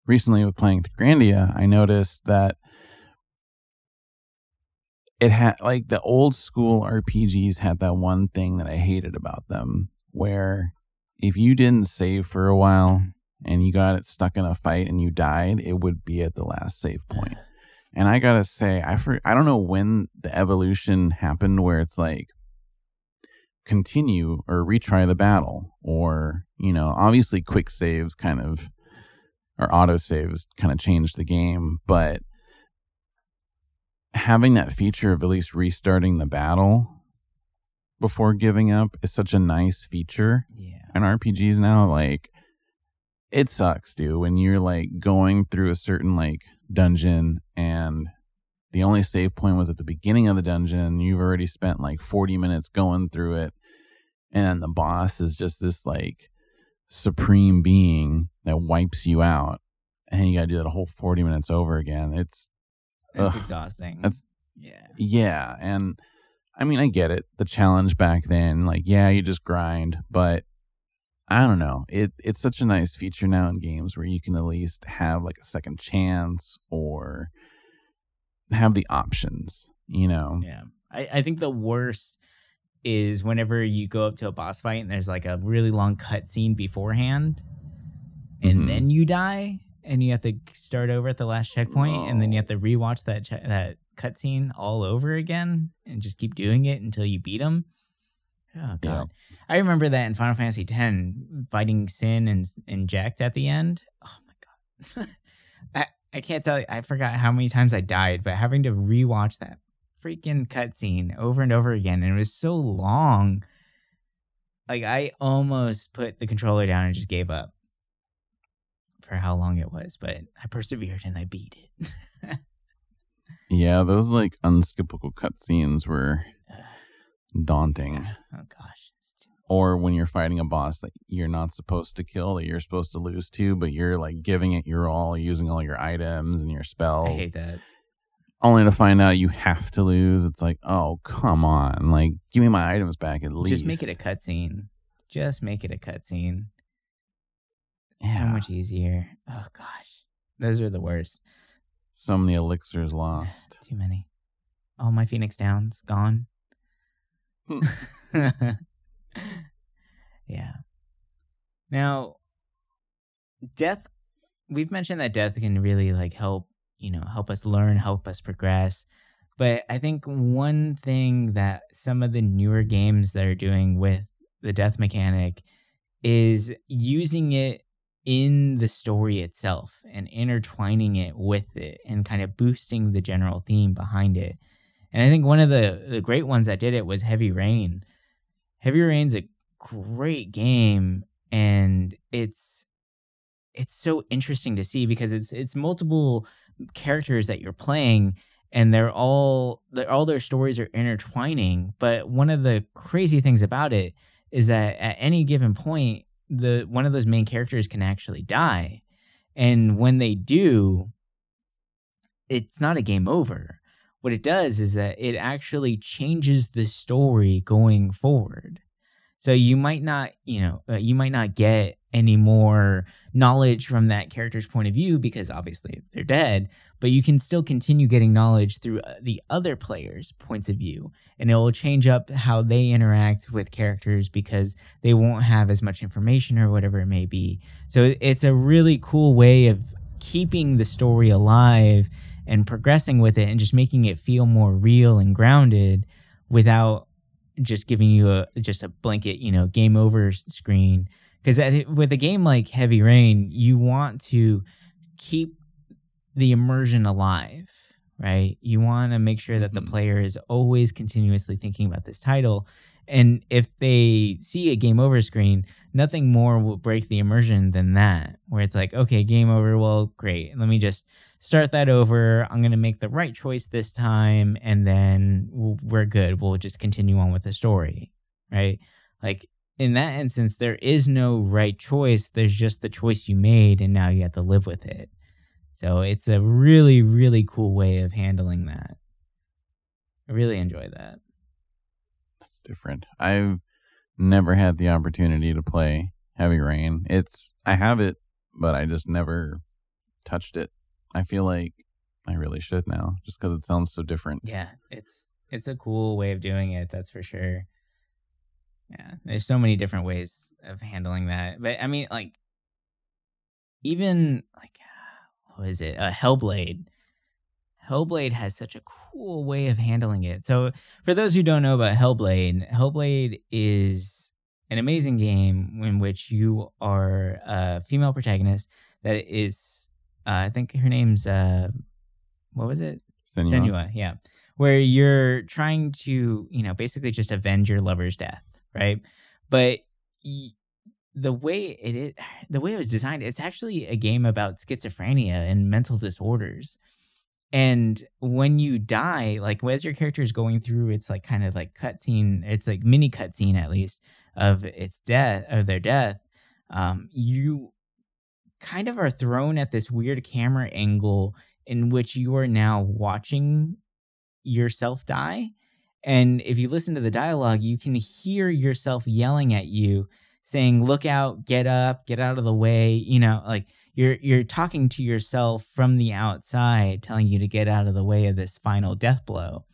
recently, with playing Grandia, I noticed that it had like the old school RPGs had that one thing that I hated about them, where if you didn't save for a while and you got it stuck in a fight and you died, it would be at the last save point. [sighs] And I gotta say, I for, I don't know when the evolution happened where it's like continue or retry the battle, or you know, obviously quick saves kind of or auto saves kind of change the game, but having that feature of at least restarting the battle before giving up is such a nice feature Yeah. in RPGs now, like it sucks, dude, when you're like going through a certain like dungeon and the only save point was at the beginning of the dungeon. You've already spent like 40 minutes going through it. And the boss is just this like supreme being that wipes you out. And you got to do that a whole 40 minutes over again. It's, it's Ugh. exhausting. That's- yeah. yeah. And I mean, I get it. The challenge back then, like, yeah, you just grind, but I don't know. It it's such a nice feature now in games where you can at least have like a second chance or have the options, you know. Yeah. I, I think the worst is whenever you go up to a boss fight and there's like a really long cutscene beforehand and Mhm. then you die and you have to start over at the last checkpoint and then you have to rewatch that che- that cutscene all over again and just keep doing it until you beat them. Oh god. Yeah. I remember that in Final Fantasy X fighting Sin and Jecht at the end. Oh my god. [laughs] I I can't tell you I forgot how many times I died, but having to rewatch that freaking cutscene over and over again and it was so long. Like I almost put the controller down and just gave up for how long it was, but I persevered and I beat it. [laughs] Yeah, those like unskippable cutscenes were daunting. oh gosh. Or when you're fighting a boss that you're not supposed to kill, that you're supposed to lose to, but you're like giving it your all, using all your items and your spells. I hate that. Only to find out you have to lose. It's like, oh come on, like give me my items back at least. Just make it a cutscene. Just make it a cutscene. yeah. So much easier. Oh gosh, those are the worst. So many elixirs lost. [sighs] Too many. All my Phoenix Downs gone. Hmm. [laughs] yeah. Now, death. We've mentioned that death can really like help, you know, help us learn, help us progress. But I think one thing that some of the newer games that are doing with the death mechanic is using it in the story itself and intertwining it with it and kind of boosting the general theme behind it. And I think one of the, the great ones that did it was Heavy Rain. Heavy Rain's a great game and it's it's so interesting to see because it's it's multiple characters that you're playing and they're all they're, all their stories are intertwining but one of the crazy things about it is that at any given point the one of those main characters can actually die. And when they do it's not a game over. What it does is that it actually changes the story going forward so you might not you know uh, you might not get any more knowledge from that character's point of view because obviously they're dead but you can still continue getting knowledge through uh, the other players points of view and it will change up how they interact with characters because they won't have as much information or whatever it may be. So it's a really cool way of keeping the story alive and progressing with it and just making it feel more real and grounded without just giving you a just a blanket you know game over screen. Because with a game like heavy rain you want to keep the immersion alive right? You want to make sure that the Mhm. player is always continuously thinking about this title. And if they see a game over screen nothing more will break the immersion than that where it's like okay game over. Well great. Let me just start that over. I'm going to make the right choice this time and then we're good. We'll just continue on with the story right? Like in that instance there is no right choice. There's just the choice you made and now you have to live with it. So it's a really really cool way of handling that. I really enjoy that. That's different. I've never had the opportunity to play Heavy Rain. It's I have it, but I just never touched it. I feel like I really should now, just because it sounds so different. yeah it's it's a cool way of doing it that's for sure. Yeah there's so many different ways of handling that but i mean like even like what is it? Uh, hellblade. Hellblade has such a cool way of handling it. So for those who don't know about hellblade hellblade is an amazing game in which you are a female protagonist that is uh, i think her name's uh what was it Senua. Senua, yeah. Where you're trying to, you know, basically just avenge your lover's death, right? But y- the way it is, the way it was designed, it's actually a game about schizophrenia and mental disorders. And when you die, like as your character is going through, it's like kind of like cutscene. It's like mini cutscene at least of its death of their death. Um, you kind of are thrown at this weird camera angle in which you are now watching yourself die. And if you listen to the dialogue, you can hear yourself yelling at you, saying, "Look out, get up, get out of the way." You know, like you're you're talking to yourself from the outside, telling you to get out of the way of this final death blow.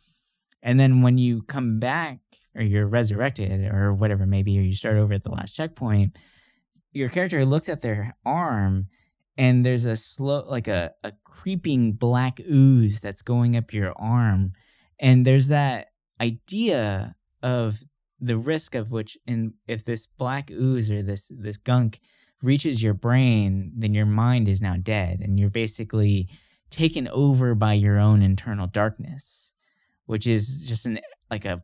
And then when you come back, or you're resurrected, or whatever maybe, or you start over at the last checkpoint, your character looks at their arm and there's a slow like a, a creeping black ooze that's going up your arm. And there's that idea of the risk of which in if this black ooze or this this gunk reaches your brain then your mind is now dead and you're basically taken over by your own internal darkness which is just an like a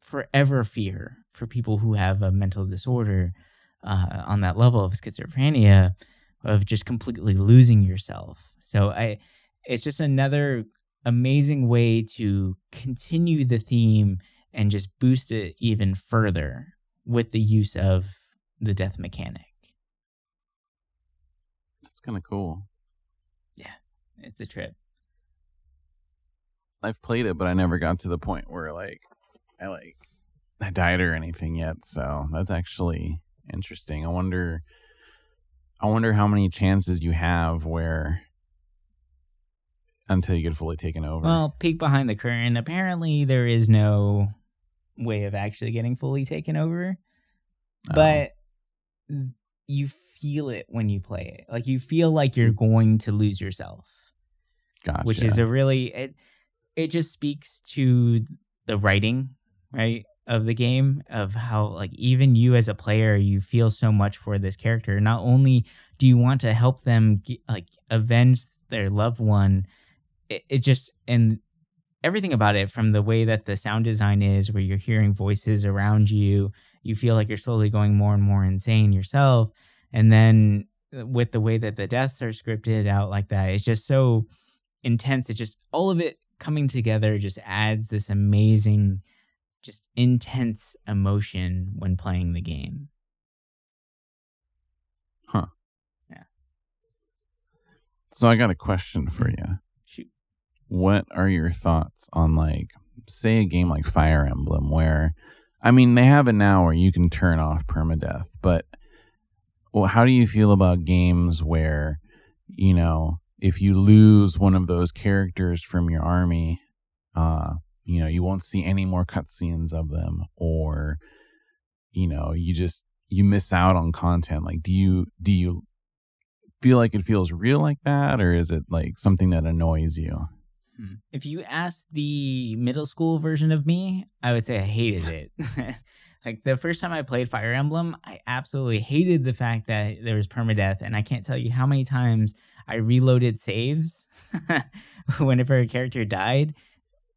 forever fear for people who have a mental disorder uh, on that level of schizophrenia of just completely losing yourself. So I it's just another amazing way to continue the theme and just boost it even further with the use of the death mechanic. That's kind of cool. Yeah, it's a trip. I've played it, but I never got to the point where like I like I died or anything yet. So that's actually interesting. I wonder. I wonder how many chances you have where until you get fully taken over. Well, peek behind the curtain. Apparently, there is no way of actually getting fully taken over, Um, but you feel it when you play it. Like you feel like you're going to lose yourself. gotcha. which is a really it it just speaks to the writing right of the game of how like even you as a player you feel so much for this character. Not only do you want to help them like avenge their loved one it, it just and everything about it from the way that the sound design is where you're hearing voices around you you feel like you're slowly going more and more insane yourself. And then uh, with the way that the deaths are scripted out like that it's just so intense. It just all of it coming together just adds this amazing just intense emotion when playing the game Huh. Yeah. so I got a question for you. shoot What are your thoughts on like say a game like Fire Emblem where I mean they have it now where you can turn off permadeath, but well, how do you feel about games where you know if you lose one of those characters from your army, uh, you know you won't see any more cutscenes of them, or you know you just you miss out on content. Like, do you do you feel like it feels real like that, or is it like something that annoys you? Hmm. If you ask the middle school version of me, I would say I hated it. [laughs] like the first time I played Fire Emblem, I absolutely hated the fact that there was permadeath, and I can't tell you how many times I reloaded saves [laughs] whenever a character died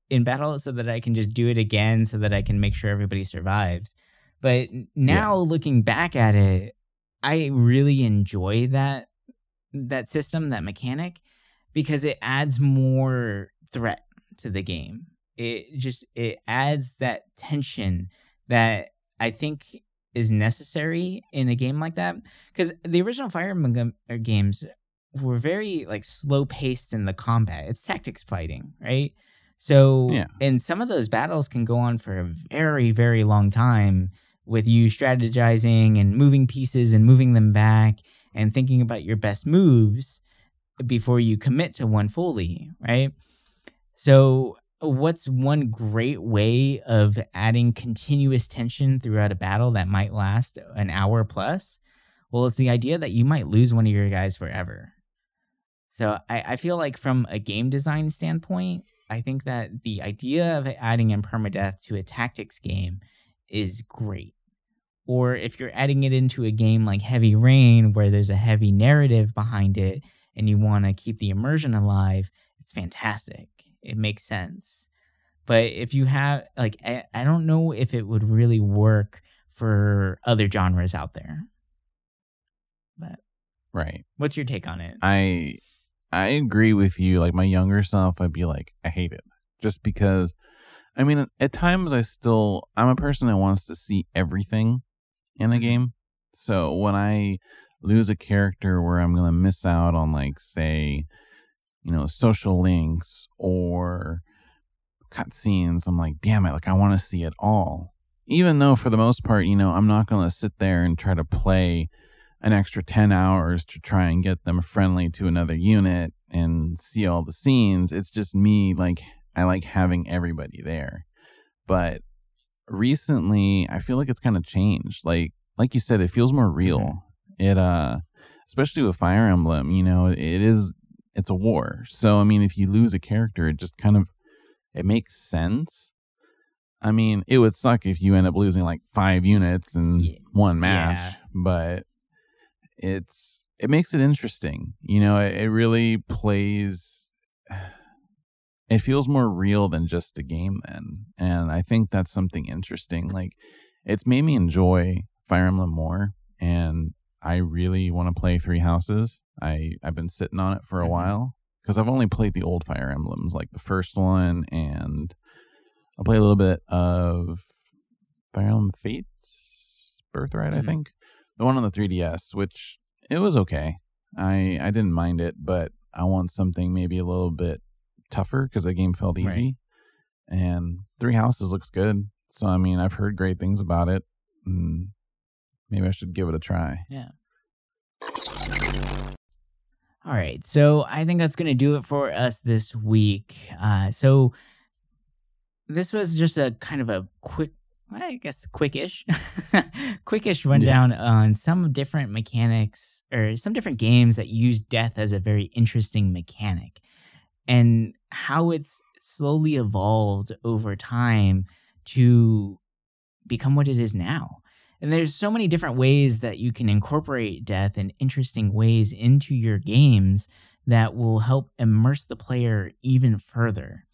in battle so that I can just do it again so that I can make sure everybody survives. But now looking back at it, I really enjoy that that system, that mechanic because it adds more threat to the game. It just it adds that tension that I think is necessary in a game like that because the original Fire Emblem uh, games were very like slow paced in the combat. It's tactics fighting, right? So Yeah. and some of those battles can go on for a very very long time with you strategizing and moving pieces and moving them back and thinking about your best moves before you commit to one fully, right? So, what's one great way of adding continuous tension throughout a battle that might last an hour plus? Well, it's the idea that you might lose one of your guys forever. So, I, I feel like from a game design standpoint, I think that the idea of adding in permadeath to a tactics game is great. Or if you're adding it into a game like Heavy Rain, where there's a heavy narrative behind it, and you want to keep the immersion alive, it's fantastic. It makes sense. But if you have, like, I, I don't know if it would really work for other genres out there. But Right. what's your take on it? I I agree with you. Like my younger self, I'd be like, I hate it, just because. I mean, at times I still I'm a person that wants to see everything in a Mhm. game. So when I lose a character where I'm gonna miss out on like say, you know, social links or cutscenes, I'm like, damn it, like I want to see it all. Even though for the most part, you know, I'm not gonna sit there and try to play an extra 10 hours to try and get them friendly to another unit and see all the scenes. It's just me like I like having everybody there. But recently, I feel like it's kind of changed. Like like you said, it feels more real. It uh especially with Fire Emblem, you know, it is it's a war. So I mean, if you lose a character, it just kind of it makes sense. I mean, it would suck if you end up losing like 5 units in Yeah. one match, Yeah. but it's it makes it interesting. You know, it, it really plays [sighs] it feels more real than just a game then. And I think that's something interesting. Like it's made me enjoy Fire Emblem more and I really want to play Three Houses. I I've been sitting on it for a Mhm. while because I've only played the old Fire Emblems, like the first one, and I'll play a little bit of Fire Emblem Fates. Birthright, Mhm. I think. The one on the 3DS, which it was okay. I I didn't mind it, but I want something maybe a little bit tougher because the game felt Right. easy. And Three Houses looks good. So I mean, I've heard great things about it. And maybe I should give it a try. Yeah. All right. So I think that's going to do it for us this week. Uh, so this was just a kind of a quick, I guess, quickish, [laughs] quickish rundown on some different mechanics or some different games that use death as a very interesting mechanic and how it's slowly evolved over time to become what it is now. And there's so many different ways that you can incorporate death in interesting ways into your games that will help immerse the player even further.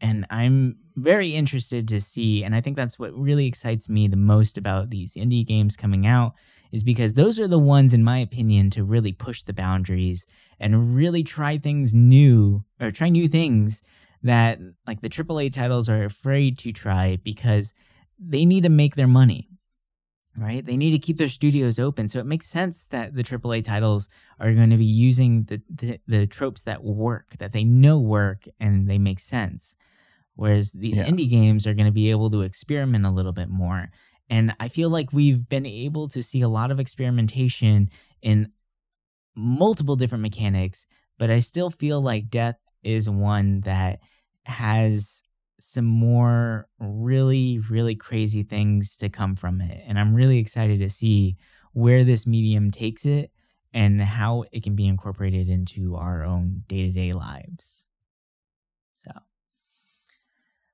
And I'm very interested to see, and I think that's what really excites me the most about these indie games coming out, is because those are the ones, in my opinion, to really push the boundaries and really try things new or try new things that like the AAA titles are afraid to try because they need to make their money right? They need to keep their studios open. So it makes sense that the AAA titles are going to be using the, the, the tropes that work, that they know work and they make sense. Whereas these Yeah. indie games are going to be able to experiment a little bit more. And I feel like we've been able to see a lot of experimentation in multiple different mechanics, but I still feel like Death is one that has some more really, really crazy things to come from it. And I'm really excited to see where this medium takes it and how it can be incorporated into our own day to day lives.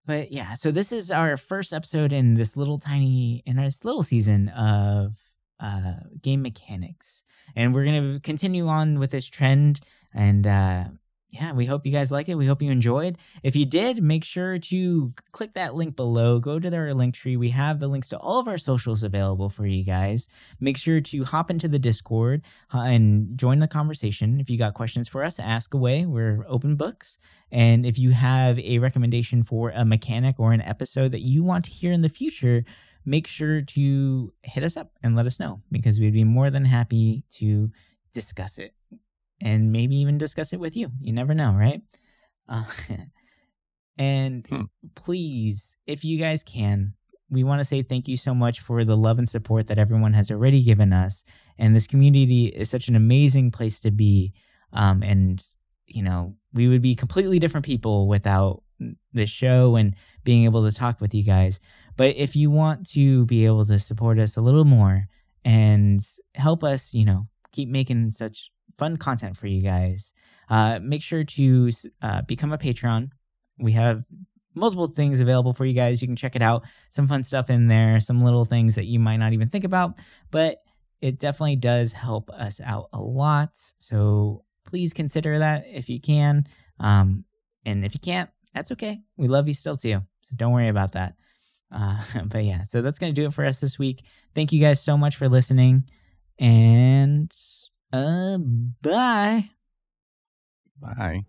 But yeah, so this is our first episode in this little tiny, in this little season of uh, game mechanics. And we're to continue on with this trend. And uh, yeah, we hope you guys liked it. We hope you enjoyed. If you did, make sure to click that link below. Go to their link tree. We have the links to all of our socials available for you guys. Make sure to hop into the Discord uh, and join the conversation. If you got questions for us, ask away. We're open books. And if you have a recommendation for a mechanic or an episode that you want to hear in the future, make sure to hit us up and let us know because we'd be more than happy to discuss it and maybe even discuss it with you. You never know, right? Uh, [laughs] and Hmm. please, if you guys can, we want to say thank you so much for the love and support that everyone has already given us. And this community is such an amazing place to be. Um, and, you know, we would be completely different people without this show and being able to talk with you guys. But if you want to be able to support us a little more and help us, you know, keep making such fun content for you guys, uh, make sure to uh, become a Patreon. We have multiple things available for you guys. You can check it out. Some fun stuff in there, some little things that you might not even think about, but it definitely does help us out a lot. So please consider that if you can. Um, and if you can't, that's okay. We love you still too. So don't worry about that. Uh, [laughs] but yeah, so that's going to do it for us this week. Thank you guys so much for listening. And uh, bye. Bye.